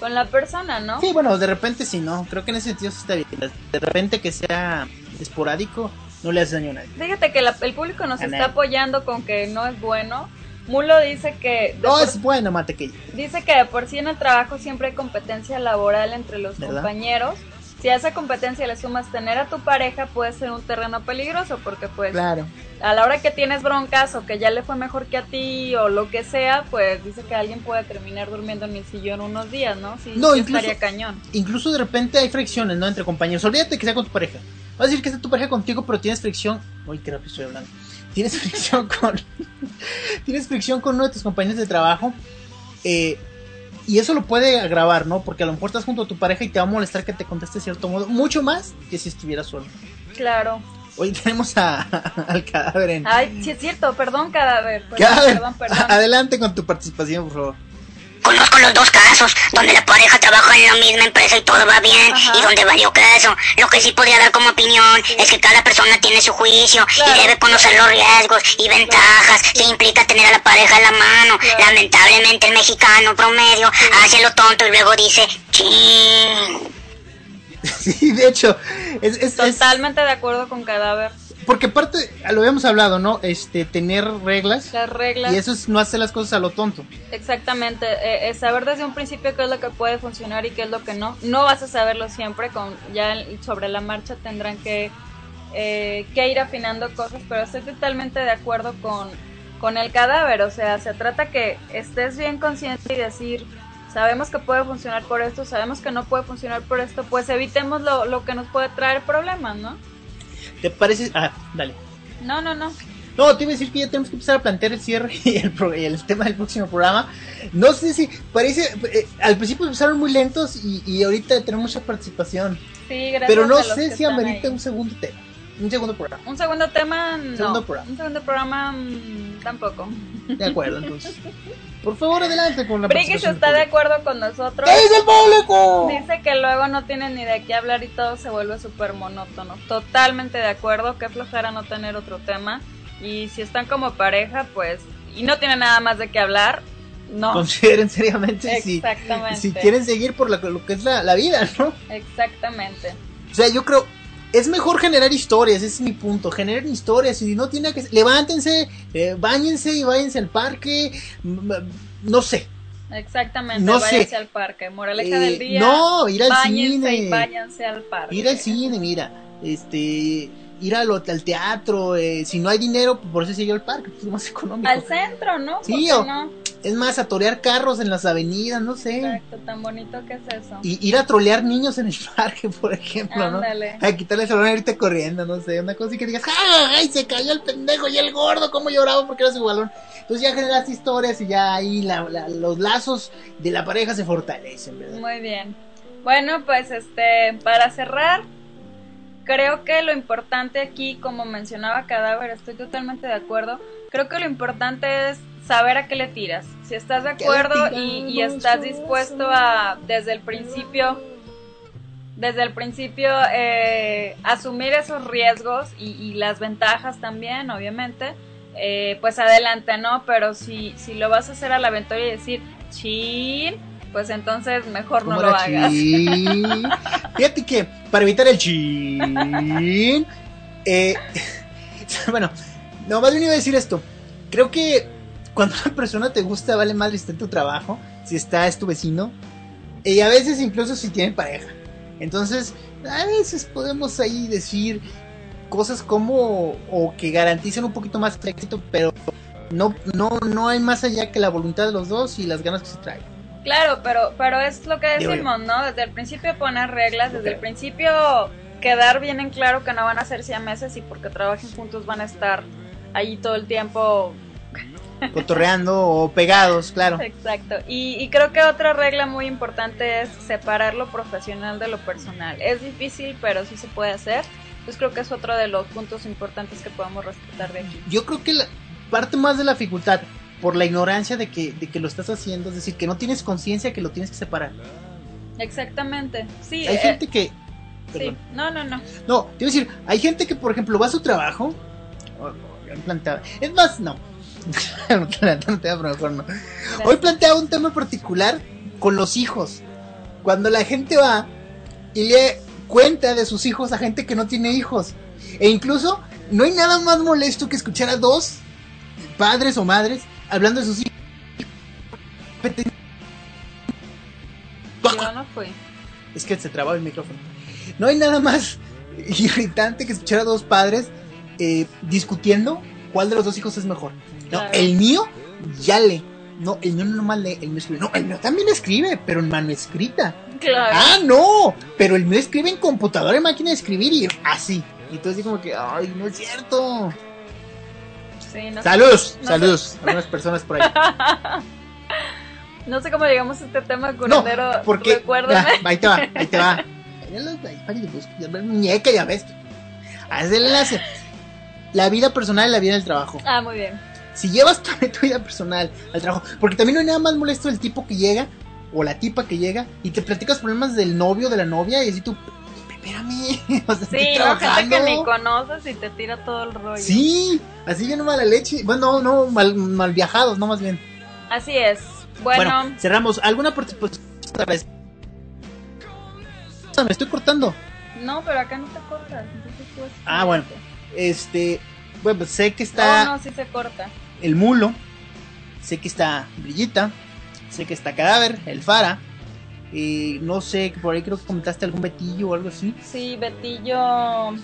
con la persona, ¿no? Sí, bueno, de repente sí, no. Creo que en ese sentido sí está bien. De repente que sea esporádico, no le hace daño a nadie. Fíjate que la- el público nos A está nadie. apoyando con que no es bueno. Mulo dice que No, por- es bueno, Matequilla. dice que de por sí en el trabajo siempre hay competencia laboral entre los ¿Verdad? compañeros. Si a esa competencia le sumas tener a tu pareja, puede ser un terreno peligroso porque pues Claro. a la hora que tienes broncas o que ya le fue mejor que a ti o lo que sea, pues dice que alguien puede terminar durmiendo en el sillón unos días, ¿no? Sí, No, sí incluso- estaría cañón. Incluso de repente hay fricciones, ¿no? Entre compañeros. Olvídate que sea con tu pareja. Vas a decir que está tu pareja contigo, pero tienes fricción. Uy, qué rápido estoy hablando. Tienes fricción con. tienes fricción con uno de tus compañeros de trabajo. Eh, y eso lo puede agravar, ¿no? Porque a lo mejor estás junto a tu pareja y te va a molestar que te conteste de cierto modo. Mucho más que si estuviera solo. Claro. Hoy tenemos a, al cadáver en. Ay, sí es cierto, perdón cadáver. Perdón, Cadáver, perdón, perdón. adelante con tu participación, por favor. Conozco los dos casos, donde la pareja trabaja en la misma empresa y todo va bien, Ajá. y donde valió queso. Lo que sí podría dar como opinión es que cada persona tiene su juicio Claro. y debe conocer los riesgos y ventajas que implica tener a la pareja a la mano. Claro. Lamentablemente el mexicano promedio hace lo tonto y luego dice, chin. Sí, de hecho, es, es- es- Totalmente de acuerdo con cadáver. Porque aparte, lo habíamos hablado, ¿no? Este, tener reglas. Las reglas. Y eso es no hacer las cosas a lo tonto. Exactamente, eh, eh, saber desde un principio qué es lo que puede funcionar y qué es lo que no. No vas a saberlo siempre, con ya sobre la marcha tendrán que, eh, que ir afinando cosas, pero estoy totalmente de acuerdo con, con el cadáver, o sea, se trata que estés bien consciente y decir, sabemos que puede funcionar por esto, sabemos que no puede funcionar por esto, pues evitemos lo, lo que nos puede traer problemas, ¿no? ¿Te parece? Ah, dale. No, no, no. No, te iba a decir que ya tenemos que empezar a plantear el cierre y el, el tema del próximo programa. No sé si parece. Eh, al principio empezaron muy lentos y, y, ahorita tenemos mucha participación. Sí, gracias. Pero no sé si amerita un segundo tema. Un segundo programa. Un segundo tema, no. Segundo programa. Un segundo programa, mmm, tampoco. De acuerdo, entonces. Por favor, adelante con la Briggs está de acuerdo con nosotros. ¿Qué dice el público? Dice que luego no tienen ni de qué hablar y todo se vuelve súper monótono. Totalmente de acuerdo. Qué flojera no tener otro tema. Y si están como pareja, pues. Y no tienen nada más de qué hablar. No. Consideren seriamente. Si, si quieren seguir por que, lo que es la, la vida, ¿no? Exactamente. O sea, yo creo, es mejor generar historias, ese es mi punto. Generen historias y no tiene que. Levántense, eh, bañense y váyanse al parque. No sé. Exactamente, no váyanse sé. al parque. Moraleja eh, del día. No, ir al cine. Y váyanse al parque. Ir al cine, mira. Este. Ir al, al teatro. Eh, si no hay dinero, por eso se llega al parque, es más económico. Al centro, ¿no? Sí, o, no? Es más, a torear carros en las avenidas, no sé. Exacto, tan bonito que es eso. Y ir a trolear niños en el parque, por ejemplo, Ándale. ¿no? A quitarle el celular y irte corriendo, no sé. Una cosa y que digas, ¡ay! Se cayó el pendejo y el gordo, cómo lloraba porque era su balón. Entonces ya generaste historias y ya ahí la, la, los lazos de la pareja se fortalecen, ¿verdad? Muy bien. Bueno, pues este, para cerrar, creo que lo importante aquí, como mencionaba Cadáver, estoy totalmente de acuerdo. Creo que lo importante es saber a qué le tiras. Si estás de acuerdo y, y, estás dispuesto a, desde el principio, desde el principio, eh, asumir esos riesgos y, y, las ventajas también, obviamente, eh, pues adelante, ¿no? Pero si, si lo vas a hacer a la aventura y decir, chin, pues entonces mejor no lo hagas. Chin? Fíjate que para evitar el chin, eh, bueno, no, más bien iba a decir esto. Creo que cuando una persona te gusta, vale madre si está en tu trabajo, si está, es tu vecino, y a veces incluso si tiene pareja. Entonces, a veces podemos ahí decir cosas como, o que garanticen un poquito más de éxito, pero no, no, no hay más allá que la voluntad de los dos y las ganas que se traen. Claro, pero, pero es lo que decimos, ¿no? Desde el principio poner reglas, desde el principio quedar bien en claro que no van a ser siameses y porque trabajen juntos van a estar ahí todo el tiempo cotorreando o pegados, claro. Exacto. Y, y, creo que otra regla muy importante es separar lo profesional de lo personal. Es difícil, pero sí se puede hacer. Entonces creo que es otro de los puntos importantes que podemos respetar de aquí. Yo creo que la parte más de la dificultad por la ignorancia de que, de que lo estás haciendo, es decir, que no tienes conciencia que lo tienes que separar. Exactamente. Sí. Hay eh, gente que... Sí. No, no, no. No, quiero decir, hay gente que, por ejemplo, va a su trabajo... Planteaba... Es más, no. no te voy a mejor no. Hoy planteaba un tema particular con los hijos. Cuando la gente va y le cuenta de sus hijos a gente que no tiene hijos. E incluso no hay nada más molesto que escuchar a dos padres o madres hablando de sus hijos. Yo no fui. Es que se trababa el micrófono. No hay nada más irritante que escuchar a dos padres eh, discutiendo cuál de los dos hijos es mejor. No, Claro. el mío ya lee. No, el mío no nomás lee, el mío escribe. No, el mío también escribe, pero en mano escrita. Claro. Ah, no, pero el mío escribe en computadora y máquina de escribir y así. Y tú así como que, ay, no es cierto. Sí, no saludos, no saludos. a unas personas por ahí. No sé cómo llegamos a este tema curandero. No, porque Recuérdame. Ah, ahí te va, ahí te va. Muñeca, ya ves. Haz el enlace. La vida personal y la vida del trabajo. Ah, muy bien. Si llevas tu, tu vida personal al trabajo, porque también no hay nada más molesto del tipo que llega o la tipa que llega y te platicas problemas del novio, de la novia y así tú, espérame, o sea, Sí, no, gente que ni conoces y te tira todo el rollo. Sí, así no mala leche. Bueno, no, no mal, mal viajados, no más bien. Así es. Bueno, cerramos. ¿Alguna participación? Me estoy cortando. no, pero acá no te cortas. Entonces tú es Ah, bueno. Este, bueno, sé que está. No, no, sí se corta. El mulo. Sé que está Brillita. Sé que está Cadáver, el Fara. Y no sé, por ahí creo que comentaste algún Betillo o algo así. Sí, Betillo.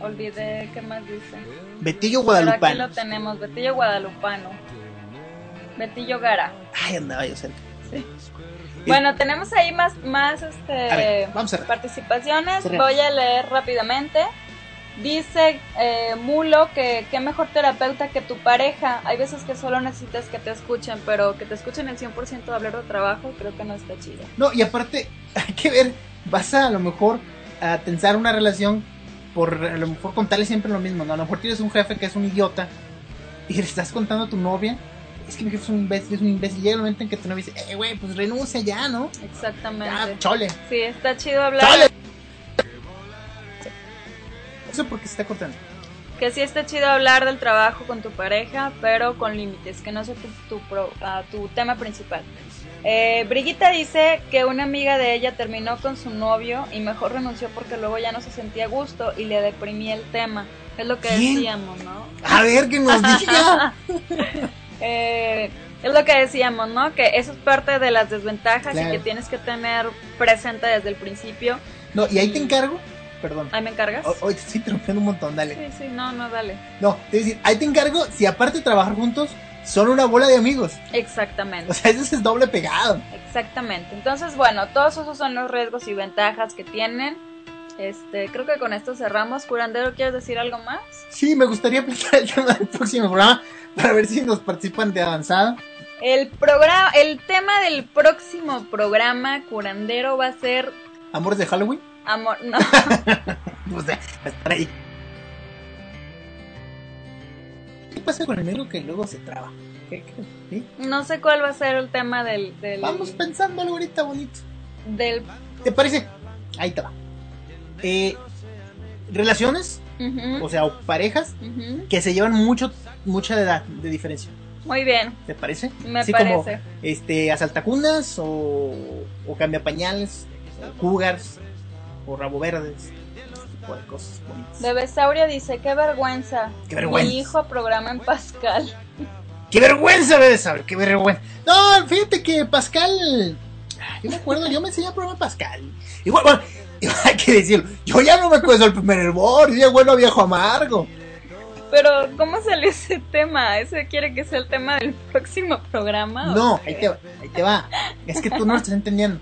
Olvidé qué más dice. Betillo Guadalupano. Pero aquí lo tenemos, Betillo Guadalupano. Betillo Gara. Ay, andaba yo cerca. Sí. Bueno, tenemos ahí más, más este, ver, vamos a participaciones. Voy a leer rápidamente. Dice eh, Mulo que qué mejor terapeuta que tu pareja. Hay veces que solo necesitas que te escuchen, pero que te escuchen el 100% de hablar de trabajo, creo que no está chido. No, y aparte, hay que ver, vas a a lo mejor a tensar una relación por a lo mejor contarle siempre lo mismo, ¿no? A lo mejor tienes un jefe que es un idiota y le estás contando a tu novia. Es que mi jefe es un imbécil, es un imbécil. Llega el momento en que tu novia dice, eh, güey, pues renuncia ya, ¿no? Exactamente. Ya, chole. Sí, está chido hablar. ¡Chole! Porque se está cortando. Que sí está chido hablar del trabajo con tu pareja, pero con límites, que no sea tu, tu, pro, uh, tu tema principal. Eh, dice que una amiga de ella terminó con su novio y mejor renunció porque luego ya no se sentía a gusto y le deprimía el tema. Es lo que ¿Quién? decíamos, ¿no? A ver, que nos diga. eh, es lo que decíamos, ¿no? Que eso es parte de las desventajas Claro. y que tienes que tener presente desde el principio. No, y ahí te encargo. Perdón. ¿Ahí me encargas? Ho- Hoy te estoy interrumpiendo un montón, dale. Sí, sí, no, no, dale. No, es decir, ahí te encargo si aparte de trabajar juntos, son una bola de amigos. Exactamente. O sea, eso es doble pegado. Exactamente. Entonces, bueno, todos esos son los riesgos y ventajas que tienen. Este, creo que con esto cerramos. Curandero, ¿quieres decir algo más? Sí, me gustaría plantear el tema del próximo programa para ver si nos participan de avanzada. El programa, el tema del próximo programa curandero va a ser Amores de Halloween. Amor, no, O sea, estar ahí. ¿Qué pasa con el negro que luego se traba? ¿Qué, qué? ¿Sí? no sé cuál va a ser el tema del, del, Vamos pensando algo ahorita bonito. del, ¿Te parece? Ahí te va. Eh, relaciones, o sea, o parejas que se llevan mucho, mucha edad de diferencia. muy bien, ¿Te parece? me Así como parece. este, asaltacunas o, o cambiapañales, o cougars, o rabo verdes, ese tipo de cosas bonitas. Bebesauria dice, qué vergüenza. Qué vergüenza. Mi hijo programa en Pascal. ¡Qué vergüenza, saber! ¡Qué vergüenza! No, fíjate que Pascal. Yo me acuerdo, yo me enseñé a programar Pascal. Igual, bueno, hay que decirlo. Yo ya no me acuerdo del primer hervor. Yo ya bueno viejo amargo. Pero, ¿cómo salió ese tema? ¿Ese quiere que sea el tema del próximo programa? o No, ahí te va, ahí te va. Es que tú no lo estás entendiendo.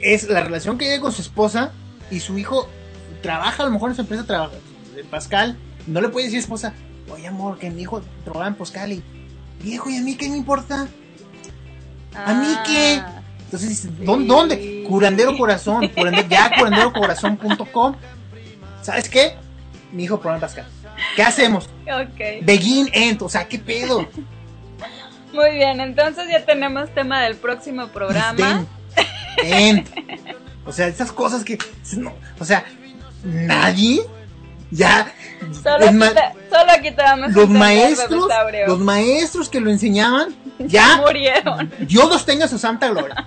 Es la relación que tiene con su esposa y su hijo trabaja, a lo mejor en su empresa trabaja. Pascal, no le puede decir esposa, oye amor, que mi hijo trabaja en Pascal y viejo, ¿y a mí qué me importa? ¿A mí qué? Ah, Entonces dices, ¿dó- ¿dónde? Curandero Corazón, curandero, ya curanderocorazón.com. ¿Sabes qué? Mi hijo programa Pascal. ¿Qué hacemos? Ok. Begin End, o sea, ¿qué pedo? Muy bien, entonces ya tenemos tema del próximo programa. O sea, esas cosas que. no, o sea, nadie. Ya. Solo, ma- aquí te, solo aquí te vamos los maestros, los maestros que lo enseñaban, ya. murieron. Dios los tenga en su santa gloria.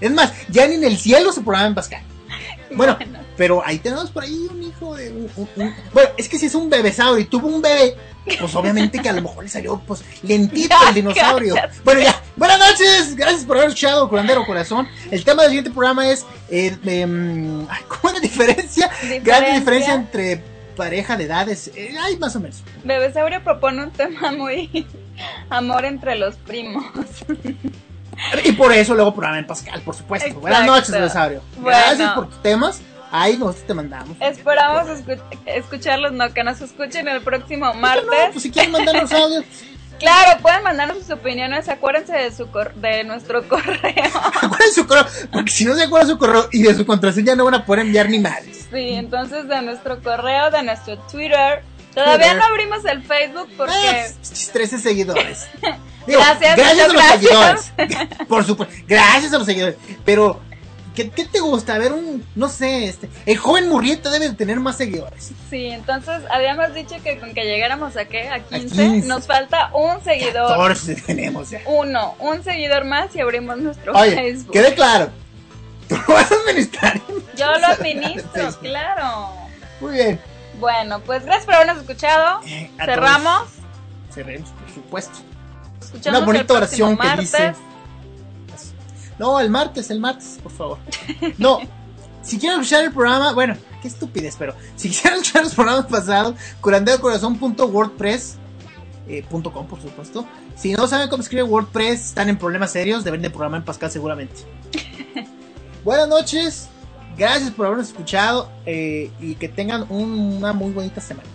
Es más, ya ni en el cielo se programa en Pascal. Bueno, pero ahí tenemos por ahí un hijo de un, un- un- Bueno, es que si es un bebesaurio y tuvo un bebé, pues obviamente que a lo mejor le salió pues lentito el dinosaurio. Bueno, ya. Buenas noches, gracias por haber escuchado Curandero Corazón. El tema del siguiente programa es eh, ay, ¿cómo es la diferencia? Diferencia. Grande diferencia entre pareja de edades. Eh, ay, más o menos. Bebesaurio propone un tema muy amor entre los primos. Y por eso luego programa en Pascal, por supuesto. Exacto. Buenas noches, Bebesaurio. Bueno. Gracias por tus temas. Ahí nosotros te mandamos. Esperamos escu- escucharlos, no, que nos escuchen el próximo martes. No, pues si quieren mandar los audios, Claro, pueden mandarnos sus opiniones, acuérdense de su cor- de nuestro correo. acuérdense su correo, porque si no se acuerdan su correo y de su contraseña no van a poder enviar ni madres. Sí, entonces de nuestro correo, de nuestro Twitter. Todavía Twitter. no abrimos el Facebook porque Eh, 13 seguidores. Gracias, gracias a los gracias. seguidores. Por supuesto, gracias a los seguidores. Pero, ¿qué, qué te gusta? A ver, un, no sé, este, el joven Murrieta debe de tener más seguidores. Sí, entonces habíamos dicho que con que llegáramos a qué, a 15, 15. nos falta un seguidor. 14 tenemos ya. Uno, un seguidor más y abrimos nuestro Oye, Facebook. quede claro. Tú lo vas a administrar. Yo lo administro, claro. Muy bien. Bueno, pues gracias por habernos escuchado. Eh, Cerramos. Cerremos, por supuesto. Escuchamos Una bonita oración que martes. dice. No, el martes, el martes, por favor. No, si quieren escuchar el programa, bueno, qué estupidez, pero si quieren escuchar los programas pasados, curanderocorazón.wordpress.com, eh, por supuesto. Si no saben cómo escribe WordPress, están en problemas serios, deben de programar en Pascal seguramente. Buenas noches, gracias por habernos escuchado eh, y que tengan un- una muy bonita semana.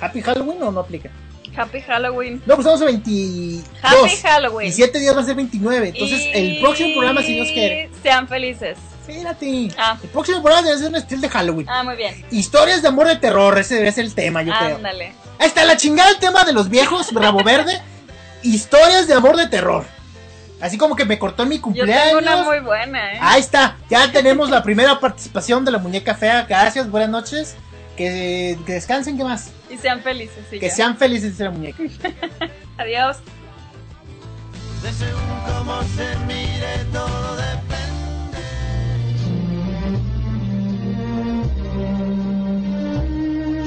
¿Happy Halloween o no aplica? Happy Halloween. No, pues estamos a 22. Happy Halloween. Y 7 días va a ser 29. Entonces, el próximo programa, si Dios quiere. Sean felices. Espérate. Ah. El próximo programa debe ser un estilo de Halloween. Ah, muy bien. Historias de amor de terror, ese debe ser el tema, yo creo. Ándale. Ahí está la chingada el tema de los viejos, rabo verde. Historias de amor de terror. Así como que me cortó en mi Yo cumpleaños. tengo una muy buena, ¿eh? Ahí está, ya tenemos la primera participación de la muñeca fea. Gracias, buenas noches. Que, que descansen, ¿qué más? Y sean felices. y Que ya. sean felices, la muñeca. Adiós. De según cómo se mire todo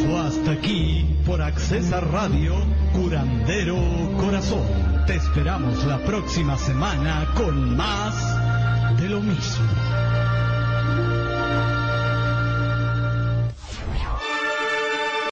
Fue hasta aquí por Accesa Radio, Curandero Corazón. Te esperamos la próxima semana con más de lo mismo.